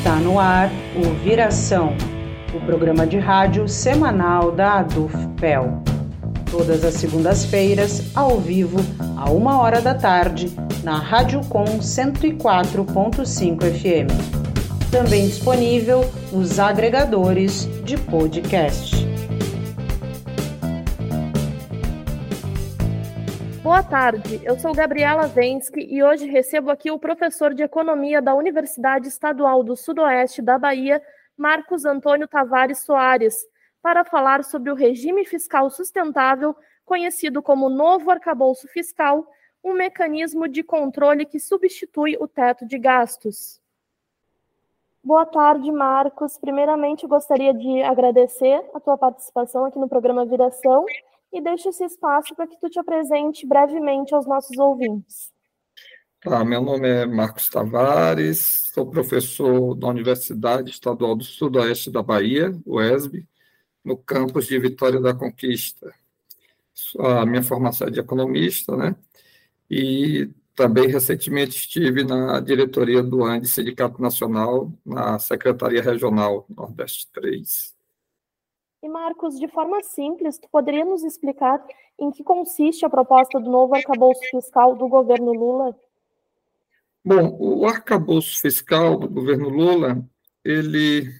Está no ar o Viração, o programa de rádio semanal da ADUFPEL. Todas as segundas-feiras, ao vivo, a uma hora da tarde, na Rádio Com 104.5 FM. Também disponível nos agregadores de podcast. Boa tarde, eu sou Gabriela Vensky e hoje recebo aqui o professor de Economia da Universidade Estadual do Sudoeste da Bahia, Marcos Antônio Tavares Soares, para falar sobre o regime fiscal sustentável, conhecido como Novo Arcabouço Fiscal, um mecanismo de controle que substitui o teto de gastos. Boa tarde, Marcos. Primeiramente, gostaria de agradecer a tua participação aqui no programa Viração e deixo esse espaço para que tu te apresente brevemente aos nossos ouvintes. Tá, meu nome é Marcos Tavares, sou professor da Universidade Estadual do Sudoeste da Bahia, UESB, no campus de Vitória da Conquista. A minha formação é de economista, né? E também recentemente estive na diretoria do ANDE, Sindicato Nacional, na Secretaria Regional Nordeste 3. E Marcos, de forma simples, tu poderia nos explicar em que consiste a proposta do novo arcabouço fiscal do governo Lula? Bom, o arcabouço fiscal do governo Lula, ele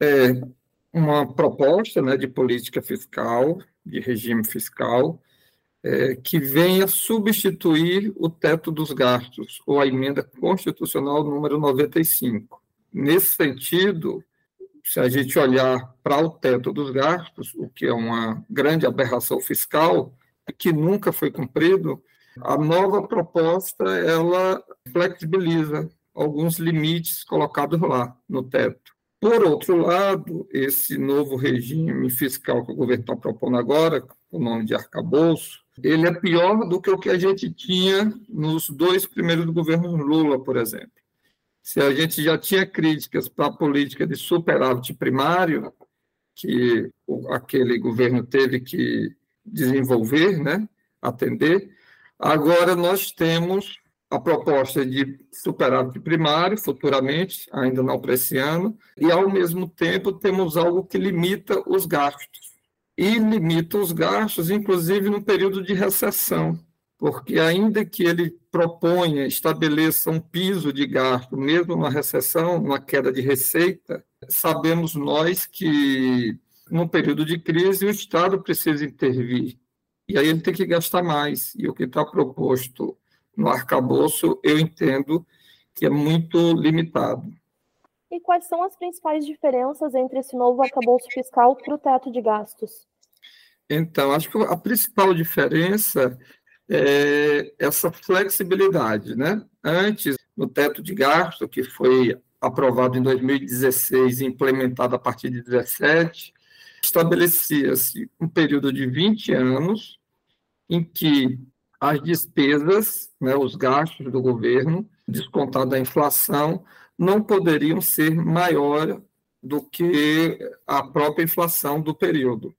é uma proposta né, de política fiscal, de regime fiscal, é, que venha substituir o teto dos gastos, ou a emenda constitucional número 95. Nesse sentido, se a gente olhar para o teto dos gastos, o que é uma grande aberração fiscal, que nunca foi cumprido, a nova proposta ela flexibiliza alguns limites colocados lá no teto. Por outro lado, esse novo regime fiscal que o governo está propondo agora, com o nome de arcabouço, ele é pior do que o que a gente tinha nos dois primeiros governos Lula, por exemplo se a gente já tinha críticas para a política de superávit primário, que aquele governo teve que desenvolver, né, atender, agora nós temos a proposta de superávit primário, futuramente, ainda não para esse ano, e, ao mesmo tempo, temos algo que limita os gastos. E limita os gastos, inclusive, no período de recessão porque ainda que ele proponha, estabeleça um piso de gasto, mesmo numa recessão, numa queda de receita, sabemos nós que, num período de crise, o Estado precisa intervir. E aí ele tem que gastar mais. E o que está proposto no arcabouço, eu entendo que é muito limitado. E quais são as principais diferenças entre esse novo arcabouço fiscal para o teto de gastos? Então, acho que a principal diferença é, essa flexibilidade. Né? Antes, no teto de gasto, que foi aprovado em 2016 e implementado a partir de 2017, estabelecia-se um período de 20 anos em que as despesas, né, os gastos do governo, descontado a inflação, não poderiam ser maior do que a própria inflação do período.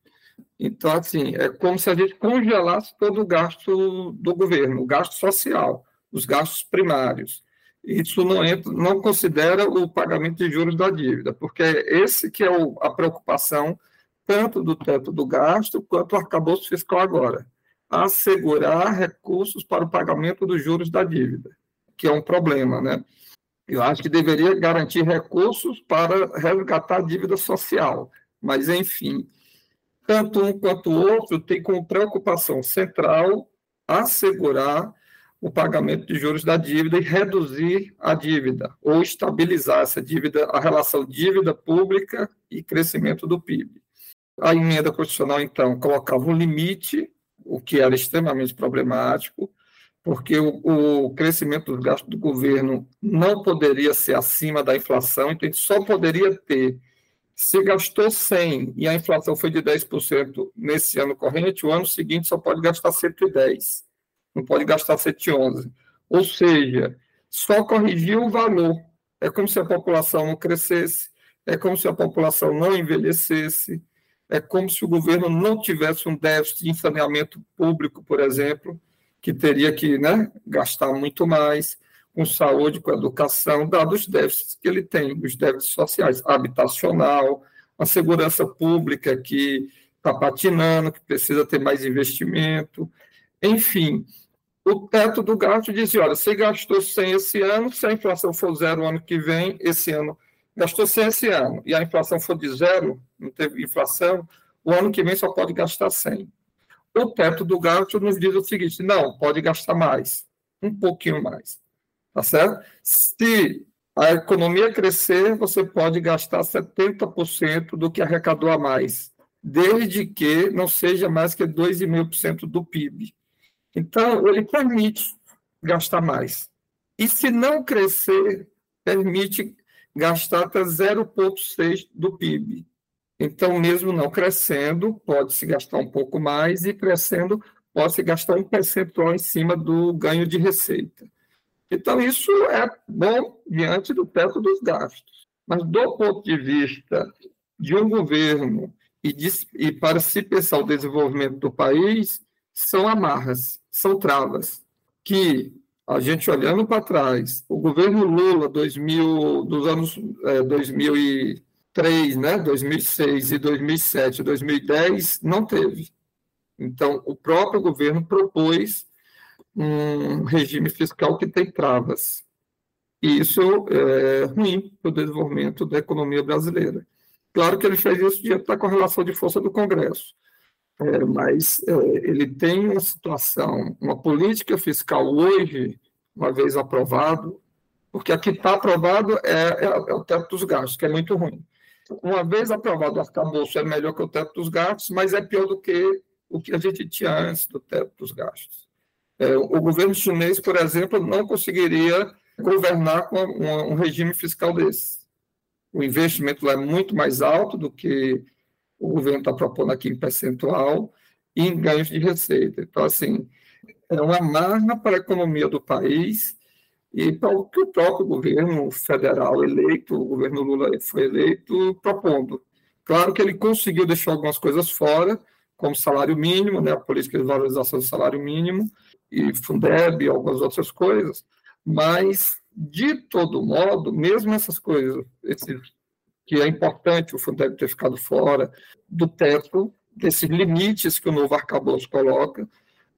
Então, assim, é como se a gente congelasse todo o gasto do governo, o gasto social, os gastos primários. Isso não, entra, não considera o pagamento de juros da dívida, porque é esse que é o, a preocupação tanto do teto do gasto quanto do arcabouço fiscal agora. Assegurar recursos para o pagamento dos juros da dívida, que é um problema, né? Eu acho que deveria garantir recursos para resgatar a dívida social, mas, enfim, tanto um quanto o outro tem como preocupação central assegurar o pagamento de juros da dívida e reduzir a dívida, ou estabilizar essa dívida, a relação dívida pública e crescimento do PIB. A emenda constitucional, então, colocava um limite, o que era extremamente problemático, porque o, o crescimento dos gastos do governo não poderia ser acima da inflação, então, só poderia ter se gastou 100 e a inflação foi de 10% nesse ano corrente, o ano seguinte só pode gastar 110, não pode gastar 111. Ou seja, só corrigiu o valor. É como se a população não crescesse, é como se a população não envelhecesse, é como se o governo não tivesse um déficit de saneamento público, por exemplo, que teria que né, gastar muito mais, com saúde, com educação, dados os déficits que ele tem, os déficits sociais, habitacional, a segurança pública que está patinando, que precisa ter mais investimento, enfim. O teto do gasto dizia, olha, você gastou 100 esse ano, se a inflação for zero ano que vem, esse ano gastou 100 esse ano, e a inflação for de zero, não teve inflação, o ano que vem só pode gastar 100. O teto do gasto nos diz o seguinte, não, pode gastar mais, um pouquinho mais, tá certo? Se a economia crescer, você pode gastar 70% do que arrecadou a mais, desde que não seja mais que 2,5% do PIB. Então, ele permite gastar mais. E se não crescer, permite gastar até 0,6% do PIB. Então, mesmo não crescendo, pode-se gastar um pouco mais, e crescendo, pode-se gastar um percentual em cima do ganho de receita. Então, isso é bom diante do teto dos gastos. Mas, do ponto de vista de um governo e, de, e para se pensar o desenvolvimento do país, são amarras, são travas, que a gente olhando para trás, o governo Lula 2000, dos anos é, 2003, né, 2006 e 2007, 2010 não teve. Então, o próprio governo propôs um regime fiscal que tem travas. E isso é ruim para o desenvolvimento da economia brasileira. Claro que ele fez isso diante da correlação de força do Congresso, é, mas é, ele tem uma situação, uma política fiscal hoje, uma vez aprovado, porque aqui está aprovado é, é, é, o teto dos gastos, que é muito ruim. Uma vez aprovado o arcabouço é melhor que o teto dos gastos, mas é pior do que o que a gente tinha antes do teto dos gastos. É, o governo chinês, por exemplo, não conseguiria governar com um, regime fiscal desse. O investimento lá é muito mais alto do que o governo está propondo aqui em percentual e em ganhos de receita. Então, assim, é uma marna para a economia do país e para o que o próprio governo federal eleito, o governo Lula foi eleito, propondo. Claro que ele conseguiu deixar algumas coisas fora, como salário mínimo, né, a política de valorização do salário mínimo, e Fundeb e algumas outras coisas, mas, de todo modo, mesmo essas coisas, esse, que é importante o Fundeb ter ficado fora do teto, desses limites que o novo arcabouço coloca,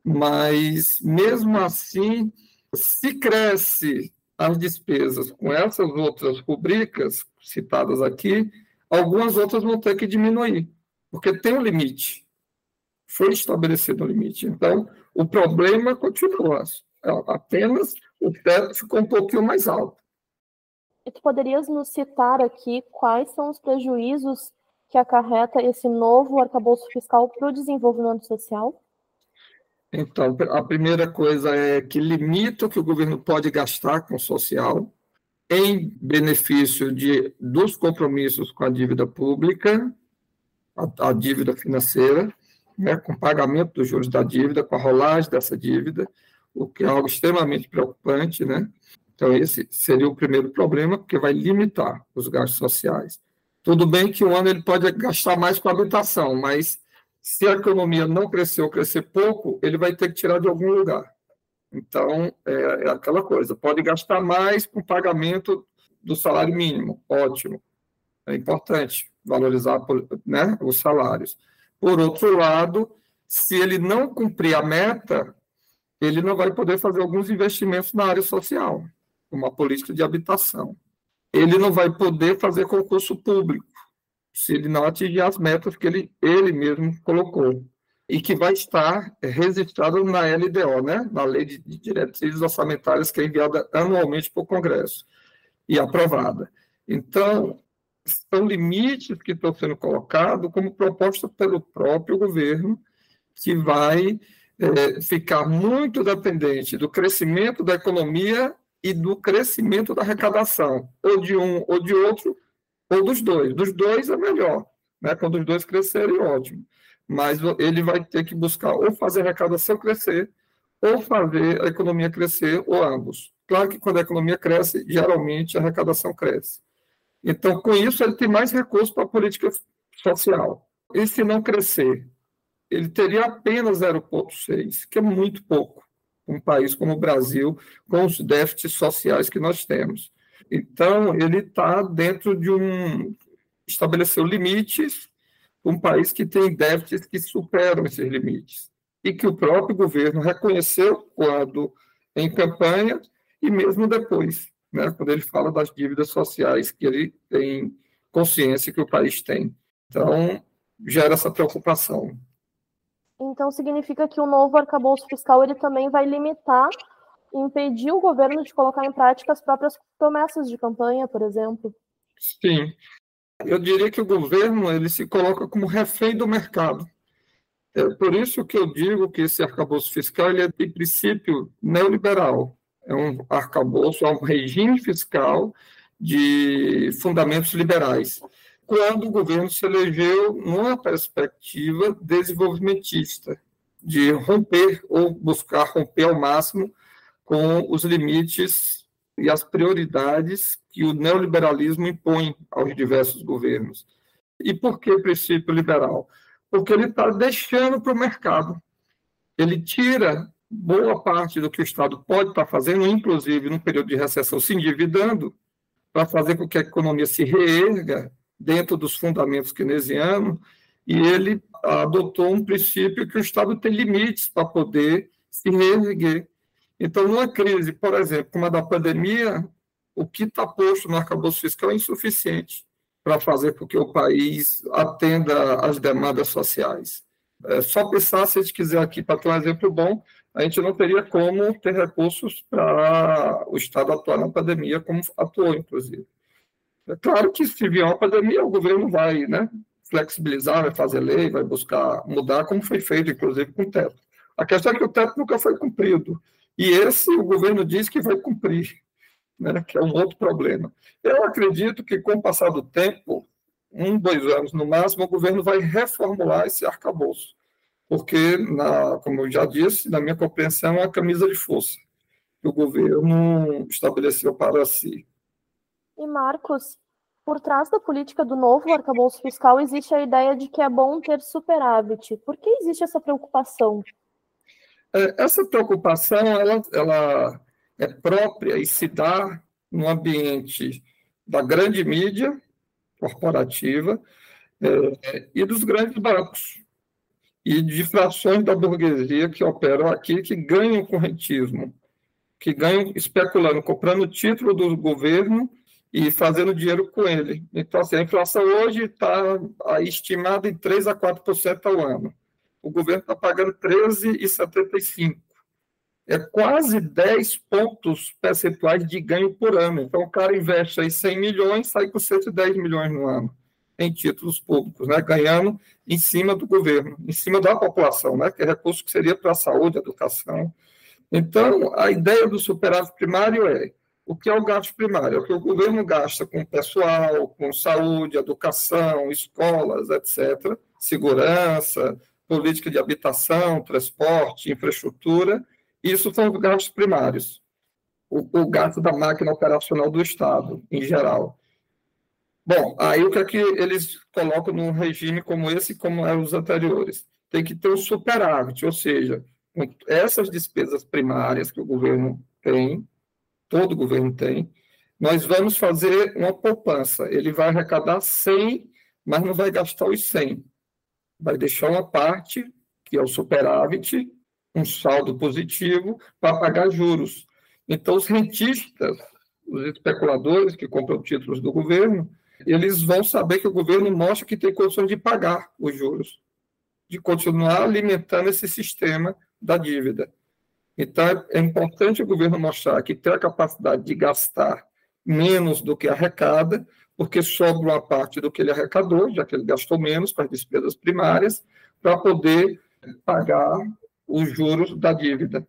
mas, mesmo assim, se cresce as despesas com essas outras rubricas citadas aqui, algumas outras vão ter que diminuir, porque tem um limite foi estabelecido o limite. Então, o problema continua, apenas o teto ficou um pouquinho mais alto. E tu poderias nos citar aqui quais são os prejuízos que acarreta esse novo arcabouço fiscal para o desenvolvimento social? Então, a primeira coisa é que limita o que o governo pode gastar com o social em benefício de, dos compromissos com a dívida pública, a, a dívida financeira, né, com pagamento dos juros da dívida, com a rolagem dessa dívida, o que é algo extremamente preocupante, né? Então, esse seria o primeiro problema, porque vai limitar os gastos sociais. Tudo bem que um ano ele pode gastar mais com habitação, mas se a economia não crescer ou crescer pouco, ele vai ter que tirar de algum lugar. Então, é, é aquela coisa, pode gastar mais com pagamento do salário mínimo, ótimo. É importante valorizar né, os salários. Por outro lado, se ele não cumprir a meta, ele não vai poder fazer alguns investimentos na área social, como a política de habitação. Ele não vai poder fazer concurso público, se ele não atingir as metas que ele, ele mesmo colocou. E que vai estar registrado na LDO, né? na Lei de Diretrizes Orçamentárias, que é enviada anualmente para o Congresso e aprovada. Então, são limites que estão sendo colocados como proposta pelo próprio governo, que vai é, ficar muito dependente do crescimento da economia e do crescimento da arrecadação, ou de um ou de outro, ou dos dois. Dos dois é melhor, né? quando os dois crescerem, ótimo. Mas ele vai ter que buscar ou fazer a arrecadação crescer, ou fazer a economia crescer, ou ambos. Claro que quando a economia cresce, geralmente a arrecadação cresce. Então, com isso, ele tem mais recursos para a política social. E se não crescer, ele teria apenas 0,6, que é muito pouco, um país como o Brasil, com os déficits sociais que nós temos. Então, ele está dentro de um. estabeleceu limites, um país que tem déficits que superam esses limites, e que o próprio governo reconheceu quando em campanha e mesmo depois, né, quando ele fala das dívidas sociais que ele tem consciência que o país tem. Então, gera essa preocupação. Então, significa que o novo arcabouço fiscal ele também vai limitar impedir o governo de colocar em prática as próprias promessas de campanha, por exemplo? Sim. Eu diria que o governo ele se coloca como refém do mercado. É por isso que eu digo que esse arcabouço fiscal ele é, de princípio, neoliberal. É um arcabouço, é um regime fiscal de fundamentos liberais. Quando o governo se elegeu numa perspectiva desenvolvimentista, de romper ou buscar romper ao máximo com os limites e as prioridades que o neoliberalismo impõe aos diversos governos. E por que princípio liberal? Porque ele está deixando para o mercado. Ele tira boa parte do que o Estado pode estar fazendo, inclusive no período de recessão, se endividando, para fazer com que a economia se reerga dentro dos fundamentos keynesianos, e ele adotou um princípio que o Estado tem limites para poder se reerguer. Então, numa crise, por exemplo, como a da pandemia, o que está posto no arcabouço fiscal é insuficiente para fazer com que o país atenda às demandas sociais. É só pensar, se a gente quiser aqui, para ter um exemplo bom, a gente não teria como ter recursos para o Estado atuar na pandemia, como atuou, inclusive. É claro que se vier uma pandemia, o governo vai né, flexibilizar, vai fazer lei, vai buscar mudar, como foi feito, inclusive, com o teto. A questão é que o teto nunca foi cumprido. E esse o governo diz que vai cumprir, né, que é um outro problema. Eu acredito que, com o passar do tempo, um, dois anos no máximo, o governo vai reformular esse arcabouço, porque, na, como eu já disse, na minha compreensão, é uma camisa de força que o governo estabeleceu para si. E, Marcos, por trás da política do novo arcabouço fiscal existe a ideia de que é bom ter superávit. Por que existe essa preocupação? É, essa preocupação ela, ela é própria e se dá no ambiente da grande mídia corporativa é, e dos grandes bancos e de frações da burguesia que operam aqui que ganham correntismo, que ganham especulando, comprando título do governo e fazendo dinheiro com ele. Então, assim, a inflação hoje está estimada em 3 a 4% ao ano o governo está pagando 13,75. É quase 10 pontos percentuais de ganho por ano. Então, o cara investe aí 100 milhões, sai com 110 milhões no ano em títulos públicos, né? ganhando em cima do governo, em cima da população, né? que é recurso que seria para a saúde, educação. Então, a ideia do superávit primário é o que é o gasto primário? É o que o governo gasta com pessoal, com saúde, educação, escolas, etc., segurança, política de habitação, transporte, infraestrutura, isso são os gastos primários. O, o gasto da máquina operacional do Estado, em geral. Bom, aí o que é que eles colocam num regime como esse, como eram os anteriores? Tem que ter um superávit, ou seja, essas despesas primárias que o governo tem, todo governo tem, nós vamos fazer uma poupança. Ele vai arrecadar 100, mas não vai gastar os 100 vai deixar uma parte, que é o superávit, um saldo positivo, para pagar juros. Então, os rentistas, os especuladores que compram títulos do governo, eles vão saber que o governo mostra que tem condições de pagar os juros, de continuar alimentando esse sistema da dívida. Então, é importante o governo mostrar que tem a capacidade de gastar menos do que arrecada, porque sobra uma parte do que ele arrecadou, já que ele gastou menos para as despesas primárias, para poder pagar os juros da dívida.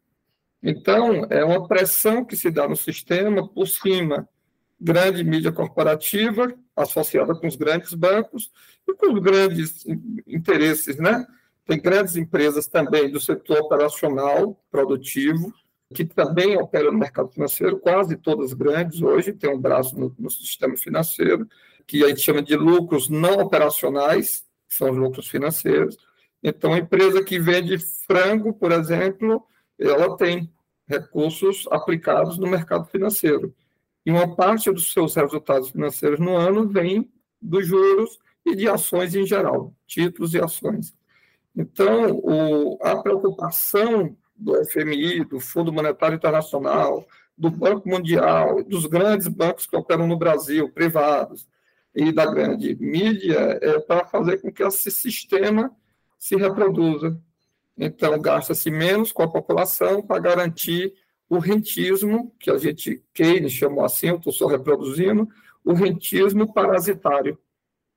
Então, é uma pressão que se dá no sistema por cima grande mídia corporativa associada com os grandes bancos e com os grandes interesses, né? Tem grandes empresas também do setor operacional produtivo que também opera no mercado financeiro, quase todas grandes hoje, tem um braço no, no sistema financeiro, que a gente chama de lucros não operacionais, que são os lucros financeiros. Então, a empresa que vende frango, por exemplo, ela tem recursos aplicados no mercado financeiro. E uma parte dos seus resultados financeiros no ano vem dos juros e de ações em geral, títulos e ações. Então, o, a preocupação do FMI, do Fundo Monetário Internacional, do Banco Mundial, dos grandes bancos que operam no Brasil, privados, e da grande mídia, é para fazer com que esse sistema se reproduza. Então, gasta-se menos com a população para garantir o rentismo, que a gente, Keynes chamou assim, eu estou só reproduzindo, o rentismo parasitário,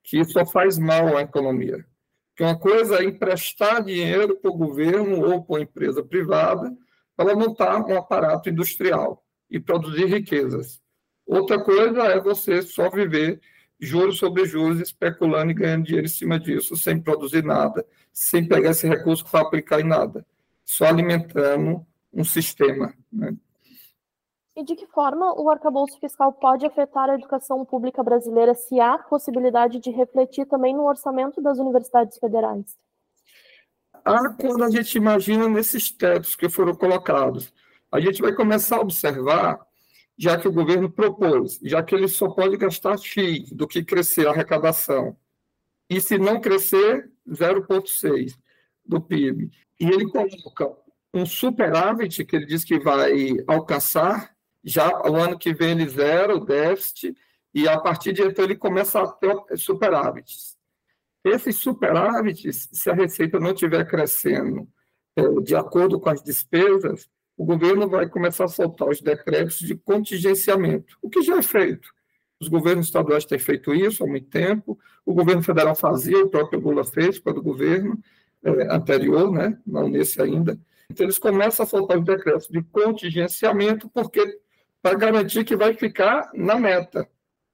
que só faz mal à economia. Que uma coisa é emprestar dinheiro para o governo ou para uma empresa privada para montar um aparato industrial e produzir riquezas. Outra coisa é você só viver juros sobre juros, especulando e ganhando dinheiro em cima disso, sem produzir nada, sem pegar esse recurso para aplicar em nada, só alimentando um sistema. Né? E de que forma o arcabouço fiscal pode afetar a educação pública brasileira se há possibilidade de refletir também no orçamento das universidades federais? Ah, quando a gente imagina nesses tetos que foram colocados, a gente vai começar a observar, já que o governo propôs, já que ele só pode gastar X do que crescer a arrecadação, e se não crescer, 0,6 do PIB. E ele coloca um superávit que ele diz que vai alcançar já o ano que vem ele zera o déficit e a partir de então ele começa a ter superávites. Esses superávites, se a receita não estiver crescendo é, de acordo com as despesas, o governo vai começar a soltar os decretos de contingenciamento, o que já é feito. Os governos estaduais têm feito isso há muito tempo, o governo federal fazia, o próprio Lula fez quando o governo é, anterior, né, não nesse ainda. Então, eles começam a soltar os decretos de contingenciamento, porque para garantir que vai ficar na meta,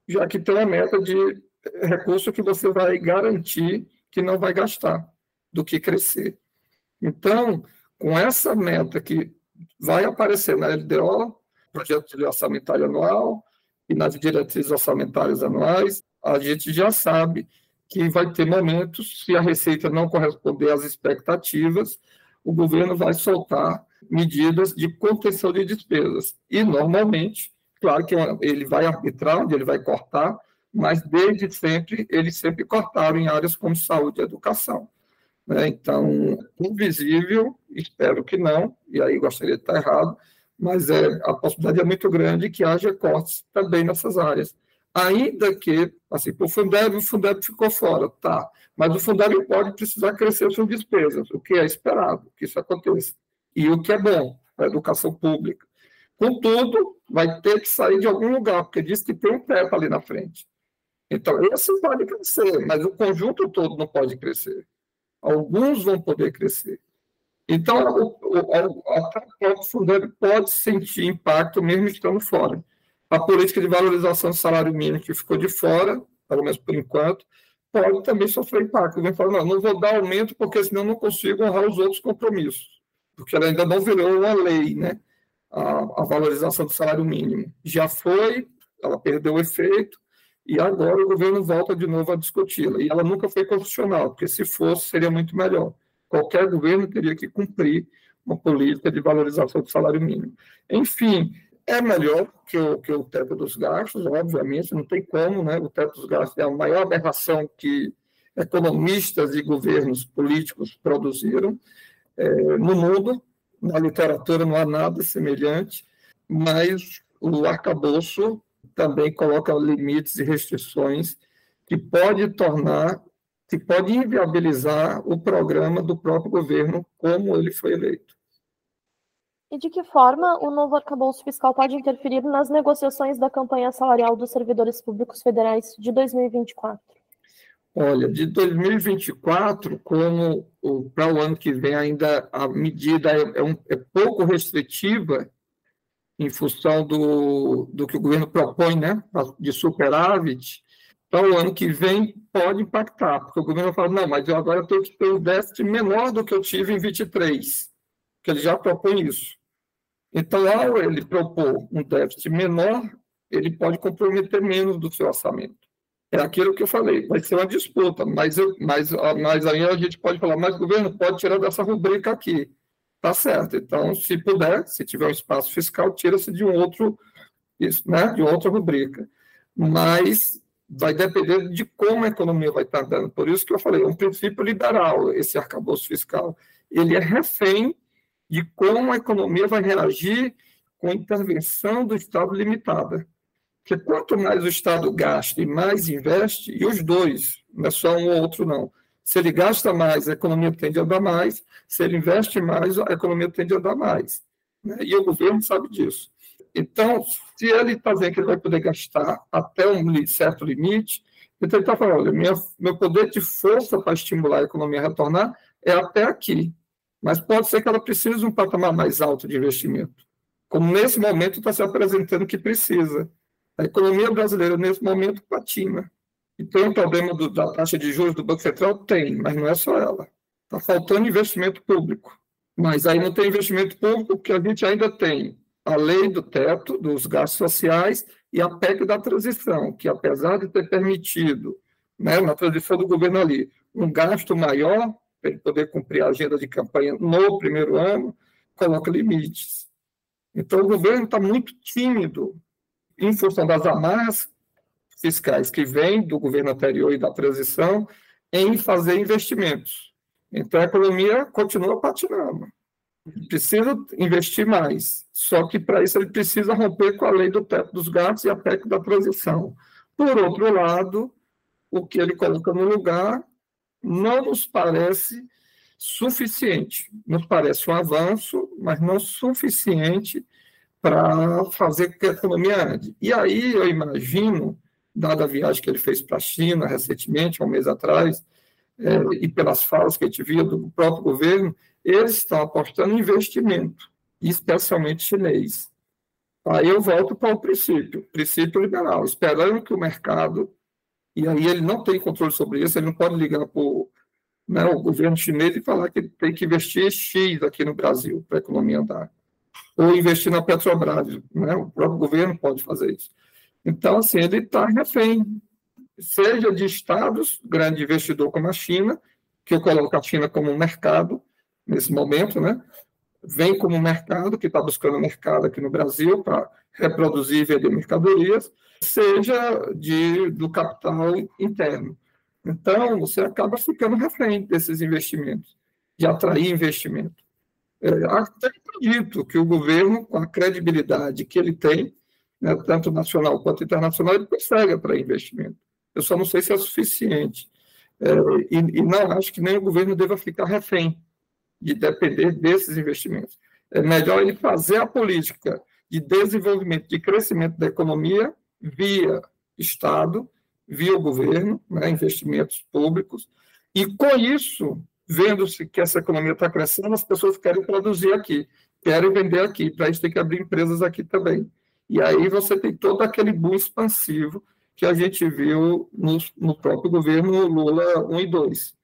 já que tem uma meta de recurso que você vai garantir que não vai gastar do que crescer. Então, com essa meta que vai aparecer na LDO, projeto de orçamentário anual, e nas diretrizes orçamentárias anuais, a gente já sabe que vai ter momentos, se a receita não corresponder às expectativas, o governo vai soltar medidas de contenção de despesas. E, normalmente, claro que ele vai arbitrar onde ele vai cortar, mas desde sempre, eles sempre cortaram em áreas como saúde e educação. Né? Então, invisível, espero que não, e aí gostaria de estar errado, mas é, a possibilidade é muito grande que haja cortes também nessas áreas. Ainda que, assim, o Fundeb, o Fundeb ficou fora, tá, mas o Fundeb pode precisar crescer suas despesas, o que é esperado que isso aconteça e o que é bom a educação pública. Contudo, vai ter que sair de algum lugar, porque diz que tem um teto ali na frente. Então, esse pode crescer, mas o conjunto todo não pode crescer. Alguns vão poder crescer. Então, o, o, própria Fundeb pode sentir impacto mesmo estando fora. A política de valorização do salário mínimo, que ficou de fora, pelo menos por enquanto, pode também sofrer impacto. Alguém fala, não, não vou dar aumento porque senão não consigo honrar os outros compromissos porque ela ainda não virou uma lei, né? A, a, valorização do salário mínimo. Já foi, ela perdeu o efeito, e agora o governo volta de novo a discuti-la. E ela nunca foi constitucional, porque se fosse, seria muito melhor. Qualquer governo teria que cumprir uma política de valorização do salário mínimo. Enfim, é melhor que o, que o teto dos gastos, obviamente, não tem como, né? O teto dos gastos é a maior aberração que economistas e governos políticos produziram é, no mundo, na literatura não há nada semelhante, mas o arcabouço também coloca limites e restrições que pode tornar, que pode inviabilizar o programa do próprio governo como ele foi eleito. E de que forma o novo arcabouço fiscal pode interferir nas negociações da campanha salarial dos servidores públicos federais de 2024? Olha, de 2024, como para o ano que vem ainda a medida é, é, um, é, pouco restritiva, em função do, do que o governo propõe, né, de superávit, para o ano que vem pode impactar, porque o governo fala, não, mas eu agora tenho que ter um déficit menor do que eu tive em 23, que ele já propõe isso. Então, ao ele propor um déficit menor, ele pode comprometer menos do seu orçamento é aquilo que eu falei, vai ser uma disputa, mas, eu, mas, mas aí a gente pode falar, mas o governo pode tirar dessa rubrica aqui. tá certo. Então, se puder, se tiver um espaço fiscal, tira-se de um outro, né, de outra rubrica. Mas vai depender de como a economia vai estar dando. Por isso que eu falei, é um princípio liberal esse arcabouço fiscal. Ele é refém de como a economia vai reagir com a intervenção do Estado limitada. Porque quanto mais o Estado gasta e mais investe, e os dois, não é só um ou outro, não. Se ele gasta mais, a economia tende a andar mais. Se ele investe mais, a economia tende a andar mais. Né? E o governo sabe disso. Então, se ele está dizendo que ele vai poder gastar até um certo limite, então ele está falando, olha, minha, meu poder de força para estimular a economia a retornar é até aqui. Mas pode ser que ela precise de um patamar mais alto de investimento. Como nesse momento está se apresentando que precisa. A economia brasileira, nesse momento, patina. E tem um problema do, da taxa de juros do Banco Central? Tem, mas não é só ela. Está faltando investimento público. Mas aí não tem investimento público porque a gente ainda tem a lei do teto dos gastos sociais e a PEC da transição, que apesar de ter permitido, né, na transição do governo ali, um gasto maior para ele poder cumprir a agenda de campanha no primeiro ano, coloca limites. Então, o governo está muito tímido em função das amarras fiscais que vêm do governo anterior e da transição em fazer investimentos. Então, a economia continua patinando. Precisa investir mais, só que para isso ele precisa romper com a lei do teto dos gastos e a PEC da transição. Por outro lado, o que ele coloca no lugar não nos parece suficiente. Nos parece um avanço, mas não suficiente para fazer com que a economia ande. E aí eu imagino, dada a viagem que ele fez para a China recentemente, há um mês atrás, é, e pelas falas que gente via do próprio governo, eles estão apostando em investimento, especialmente chinês. Aí eu volto para o princípio, princípio liberal, esperando que o mercado, e aí ele não tem controle sobre isso, ele não pode ligar para né, o governo chinês e falar que tem que investir X aqui no Brasil para a economia andar. Ou investir na Petrobras, né, o próprio governo pode fazer isso. Então, assim, ele está refém, seja de estados, grande investidor como a China, que eu coloco a China como um mercado, nesse momento, né? Vem como mercado, que está buscando mercado aqui no Brasil para reproduzir e vender mercadorias, seja de, do capital interno. Então, você acaba ficando refém desses investimentos, de atrair investimento. É, até acredito que o governo, com a credibilidade que ele tem, né, tanto nacional quanto internacional, ele consegue atrair investimento. Eu só não sei se é suficiente. É, e, e não acho que nem o governo deva ficar refém de depender desses investimentos. É melhor ele fazer a política de desenvolvimento, de crescimento da economia via Estado, via o governo, né, investimentos públicos, e com isso, vendo-se que essa economia está crescendo, as pessoas querem produzir aqui, querem vender aqui, para isso tem que abrir empresas aqui também. E aí você tem todo aquele boom expansivo que a gente viu no, no próprio governo Lula 1 e 2.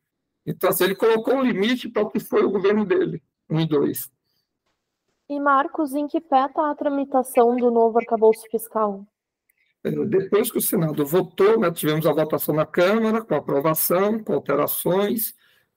Então, assim, ele colocou um limite para o que foi o governo dele, um e dois. E, Marcos, em que pé está a tramitação do novo arcabouço fiscal? É, depois que o Senado votou, né, tivemos a votação na Câmara, com aprovação, com alterações,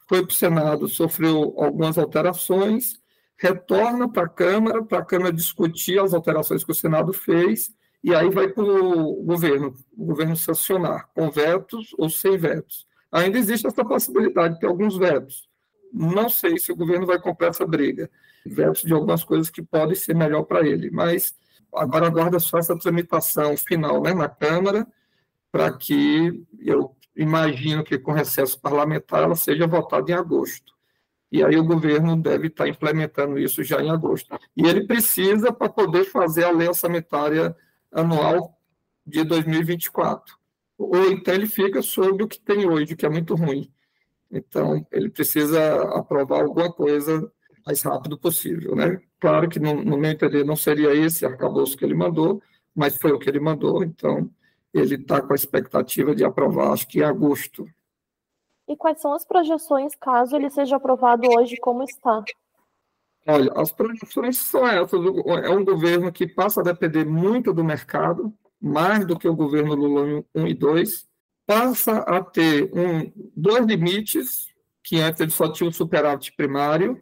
foi para o Senado, sofreu algumas alterações, retorna para a Câmara, para a Câmara discutir as alterações que o Senado fez, e aí vai para o governo, o governo sancionar, com vetos ou sem vetos ainda existe essa possibilidade de ter alguns vetos. Não sei se o governo vai comprar essa briga. Vetos de algumas coisas que podem ser melhor para ele, mas agora aguarda só essa tramitação final né, na Câmara, para que eu imagino que com recesso parlamentar ela seja votada em agosto. E aí o governo deve estar implementando isso já em agosto. E ele precisa para poder fazer a lei orçamentária anual de 2024 ou então ele fica sobre o que tem hoje, que é muito ruim. Então, ele precisa aprovar alguma coisa mais rápido possível, né? Claro que, no, no meu entender, não seria esse arcabouço que ele mandou, mas foi o que ele mandou, então ele está com a expectativa de aprovar, acho que em agosto. E quais são as projeções caso ele seja aprovado hoje como está? Olha, as projeções são essas. É um governo que passa a depender muito do mercado, mais do que o governo Lula 1 e 2, passa a ter um, dois limites, que antes ele só tinha o superávit primário,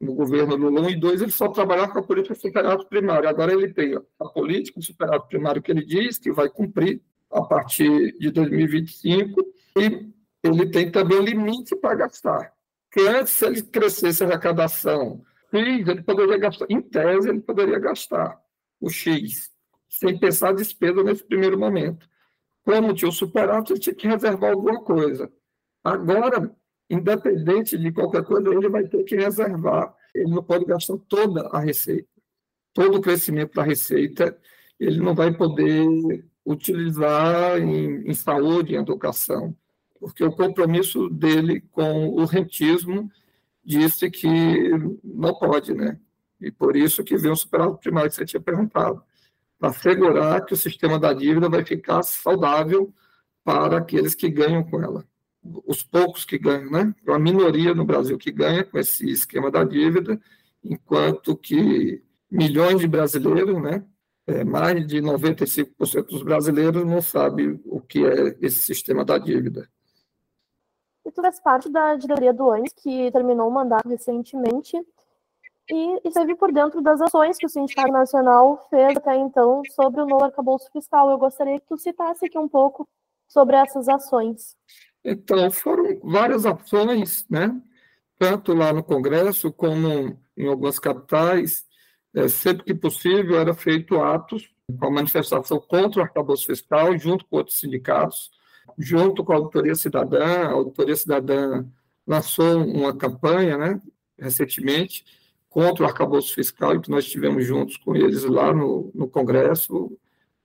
no governo Lula 1 e 2, ele só trabalhava com a política superávit primário. Agora ele tem a política superávit primário que ele diz que vai cumprir a partir de 2025 e ele tem também um limite para gastar. Que antes, se ele crescesse a arrecadação X, ele poderia gastar, em tese, ele poderia gastar o X, sem pensar despesa nesse primeiro momento. Como tinha o superávit, ele tinha que reservar alguma coisa. Agora, independente de qualquer coisa, ele vai ter que reservar. Ele não pode gastar toda a receita. Todo o crescimento da receita, ele não vai poder utilizar em, em saúde, em educação, porque o compromisso dele com o rentismo disse que não pode, né? E por isso que veio o superávit primário que você tinha perguntado, para assegurar que o sistema da dívida vai ficar saudável para aqueles que ganham com ela os poucos que ganham, né? A minoria no Brasil que ganha com esse esquema da dívida, enquanto que milhões de brasileiros, né? É, mais de 95% dos brasileiros não sabem o que é esse sistema da dívida. E tu faz parte da diretoria do ANES, que terminou o mandato recentemente, e esteve por dentro das ações que o Sindicato Nacional fez até então sobre o novo arcabouço fiscal. Eu gostaria que tu citasse aqui um pouco sobre essas ações. Então, foram várias ações, né? tanto lá no Congresso como em algumas capitais, é, sempre que possível, era feito atos com a manifestação contra o arcabouço fiscal, junto com outros sindicatos, junto com a Auditoria Cidadã. A Auditoria Cidadã lançou uma campanha, né, recentemente, contra o arcabouço fiscal, e que nós estivemos juntos com eles lá no, no Congresso,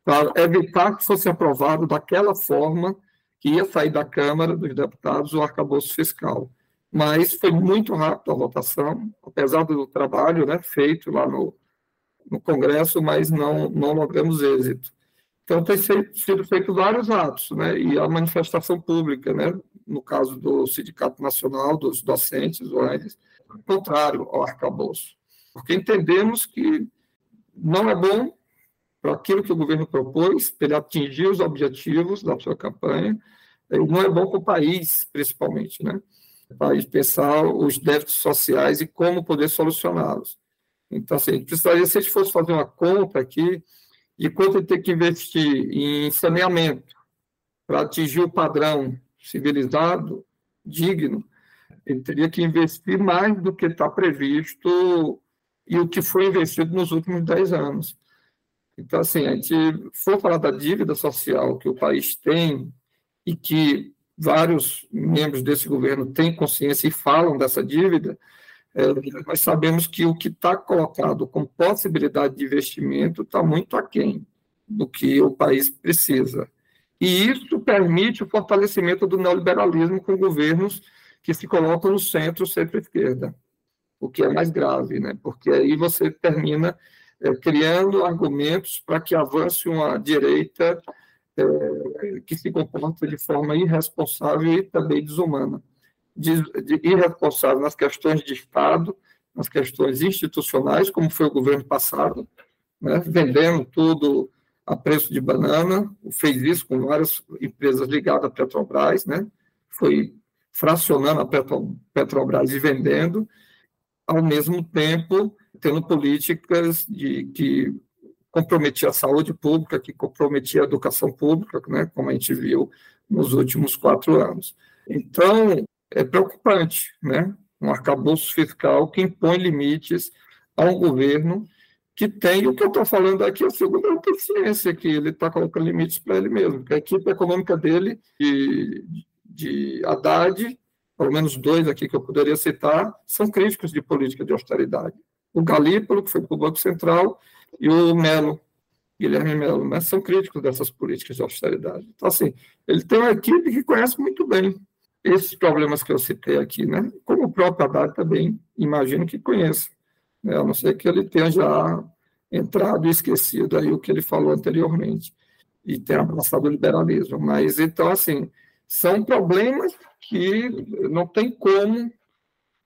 para evitar que fosse aprovado daquela forma que ia sair da Câmara dos Deputados o arcabouço fiscal. Mas foi muito rápido a votação, apesar do trabalho né, feito lá no, no Congresso, mas não, não logramos êxito. Então, tem sido feito vários atos, né, e a manifestação pública, né, no caso do Sindicato Nacional dos Docentes, o ANES, contrário ao arcabouço, porque entendemos que não é bom para aquilo que o governo propôs, para ele atingir os objetivos da sua campanha, não é bom para o país, principalmente, né? País pensar os déficits sociais e como poder solucioná-los. Então, assim, precisaria, se a gente fosse fazer uma conta aqui, de quanto ele tem que investir em saneamento para atingir o padrão civilizado, digno, ele teria que investir mais do que está previsto e o que foi investido nos últimos 10 anos. Então, assim, a gente for falar da dívida social que o país tem e que vários membros desse governo têm consciência e falam dessa dívida, é, nós sabemos que o que está colocado como possibilidade de investimento está muito aquém do que o país precisa. E isso permite o fortalecimento do neoliberalismo com governos que se colocam no centro, centro-esquerda, o que é mais grave, né? porque aí você termina é, criando argumentos para que avance uma direita é, que se comporta de forma irresponsável e também desumana. De, de irresponsável nas questões de Estado, nas questões institucionais, como foi o governo passado, né, vendendo tudo a preço de banana, fez isso com várias empresas ligadas à Petrobras, né, foi fracionando a Petrobras e vendendo, ao mesmo tempo tendo políticas de que comprometia a saúde pública, que comprometia a educação pública, né, como a gente viu nos últimos quatro anos. Então, é preocupante, né, um arcabouço fiscal que impõe limites a um governo que tem, o que eu estou falando aqui, a segunda tem ciência, que ele está colocando limites para ele mesmo, que a equipe econômica dele, de, de Haddad, pelo menos dois aqui que eu poderia citar, são críticos de política de austeridade. O Galípolo, que foi para o Banco Central, e o Melo, Guilherme Melo, mas são críticos dessas políticas de austeridade. Então, assim, ele tem uma equipe que conhece muito bem esses problemas que eu citei aqui, né? Como o próprio Haddad também, imagino que conheça, né? a não ser que ele tenha já entrado e esquecido aí o que ele falou anteriormente e tenha abraçado o liberalismo. Mas, então, assim, são problemas que não tem como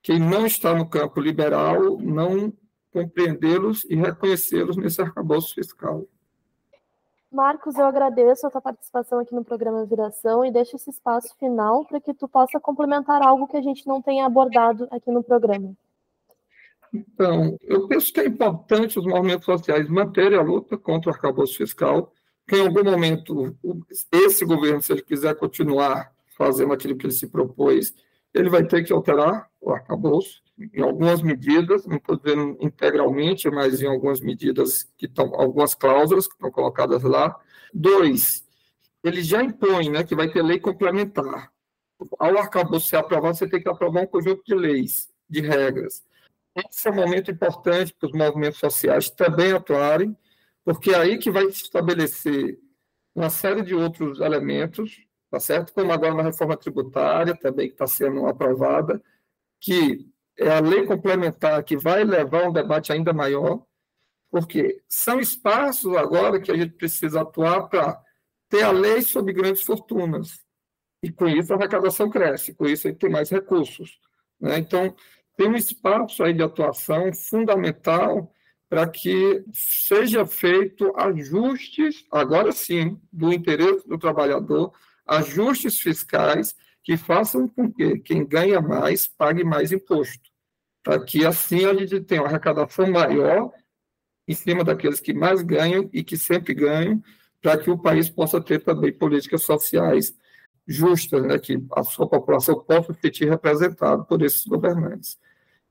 quem não está no campo liberal não compreendê-los e reconhecê-los nesse arcabouço fiscal. Marcos, eu agradeço a tua participação aqui no programa Viração e deixo esse espaço final para que tu possa complementar algo que a gente não tenha abordado aqui no programa. Então, eu penso que é importante os movimentos sociais manterem a luta contra o arcabouço fiscal, que em algum momento esse governo, se ele quiser continuar fazendo aquilo que ele se propôs, ele vai ter que alterar o arcabouço em algumas medidas, não estou dizendo integralmente, mas em algumas medidas que estão, algumas cláusulas que estão colocadas lá. Dois, ele já impõe né, que vai ter lei complementar. Ao arcabouço ser aprovado, você tem que aprovar um conjunto de leis, de regras. Esse é um momento importante para os movimentos sociais também atuarem, porque é aí que vai se estabelecer uma série de outros elementos, tá certo? Como agora na reforma tributária também que está sendo aprovada, que é a lei complementar que vai levar um debate ainda maior, porque são espaços agora que a gente precisa atuar para ter a lei sobre grandes fortunas. E com isso a arrecadação cresce, com isso a gente tem mais recursos. Né? Então, tem um espaço aí de atuação fundamental para que seja feito ajustes, agora sim, do interesse do trabalhador, ajustes fiscais que façam com que quem ganha mais pague mais imposto, para que assim a gente tenha uma arrecadação maior em cima daqueles que mais ganham e que sempre ganham, para que o país possa ter também políticas sociais justas, né, que a sua população possa se sentir representada por esses governantes.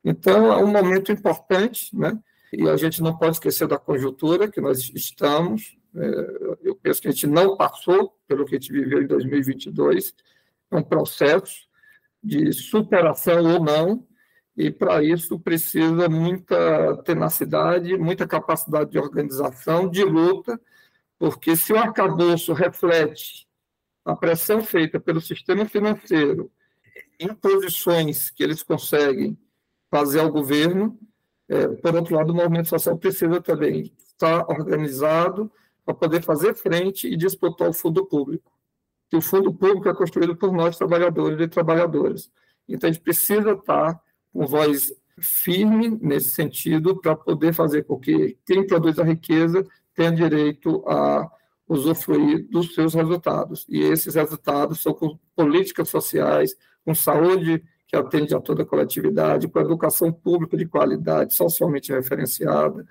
Então, é um momento importante, né, e a gente não pode esquecer da conjuntura que nós estamos. É, eu penso que a gente não passou pelo que a gente viveu em 2022, é um processo de superação ou não, e para isso precisa muita tenacidade, muita capacidade de organização, de luta, porque se o arcabouço reflete a pressão feita pelo sistema financeiro, imposições que eles conseguem fazer ao governo, é, por outro lado, o movimento social precisa também estar organizado para poder fazer frente e disputar o fundo público que o fundo público é construído por nós, trabalhadores e trabalhadoras. Então, a gente precisa estar com voz firme nesse sentido para poder fazer com que quem produz a riqueza tenha direito a usufruir dos seus resultados. E esses resultados são com políticas sociais, com saúde que atende a toda a coletividade, com educação pública de qualidade, socialmente referenciada,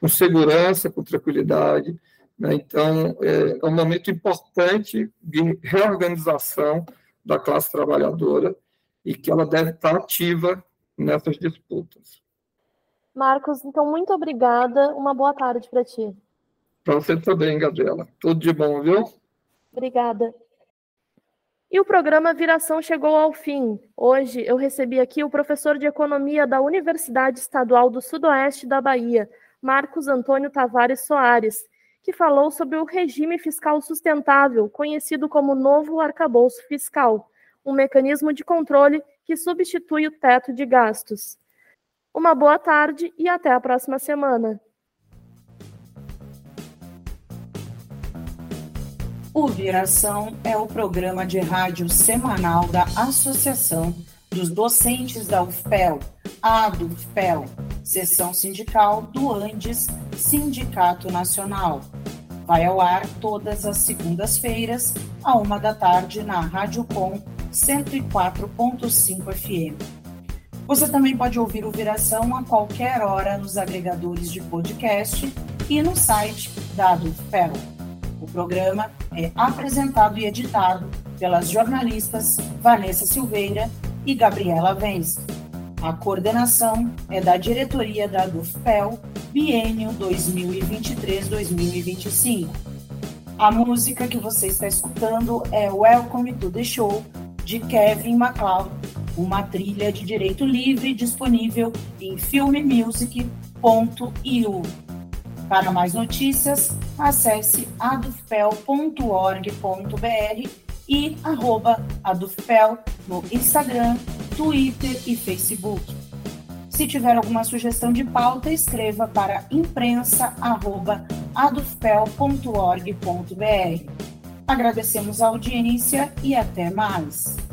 com segurança, com tranquilidade, né? Então, é, é um momento importante de reorganização da classe trabalhadora e que ela deve estar ativa nessas disputas. Marcos, então, muito obrigada. Uma boa tarde para ti. Para você também, Gabriela. Tudo de bom, viu? Obrigada. E o programa Viração chegou ao fim. Hoje eu recebi aqui o professor de Economia da Universidade Estadual do Sudoeste da Bahia, Marcos Antônio Tavares Soares, que falou sobre o regime fiscal sustentável, conhecido como novo arcabouço fiscal, um mecanismo de controle que substitui o teto de gastos. Uma boa tarde e até a próxima semana. O Viração é o programa de rádio semanal da Associação dos Docentes da UFPEL, a do UFPEL, Seção Sindical do Andes Sindicato Nacional. Vai ao ar todas as segundas-feiras, à uma da tarde, na Rádio Com 104.5 FM. Você também pode ouvir o Viração a qualquer hora nos agregadores de podcast e no site da Adufel. O programa é apresentado e editado pelas jornalistas Vanessa Silveira e Gabriela Vence. A coordenação é da diretoria da DUFPEL, biênio 2023-2025. A música que você está escutando é Welcome to the Show, de Kevin MacLeod, uma trilha de direito livre disponível em filmemusic.io. Para mais notícias, acesse adufpel.org.br e arroba adufpel no Instagram, Twitter e Facebook. Se tiver alguma sugestão de pauta, escreva para imprensa.adufpel.org.br. Agradecemos a audiência e até mais.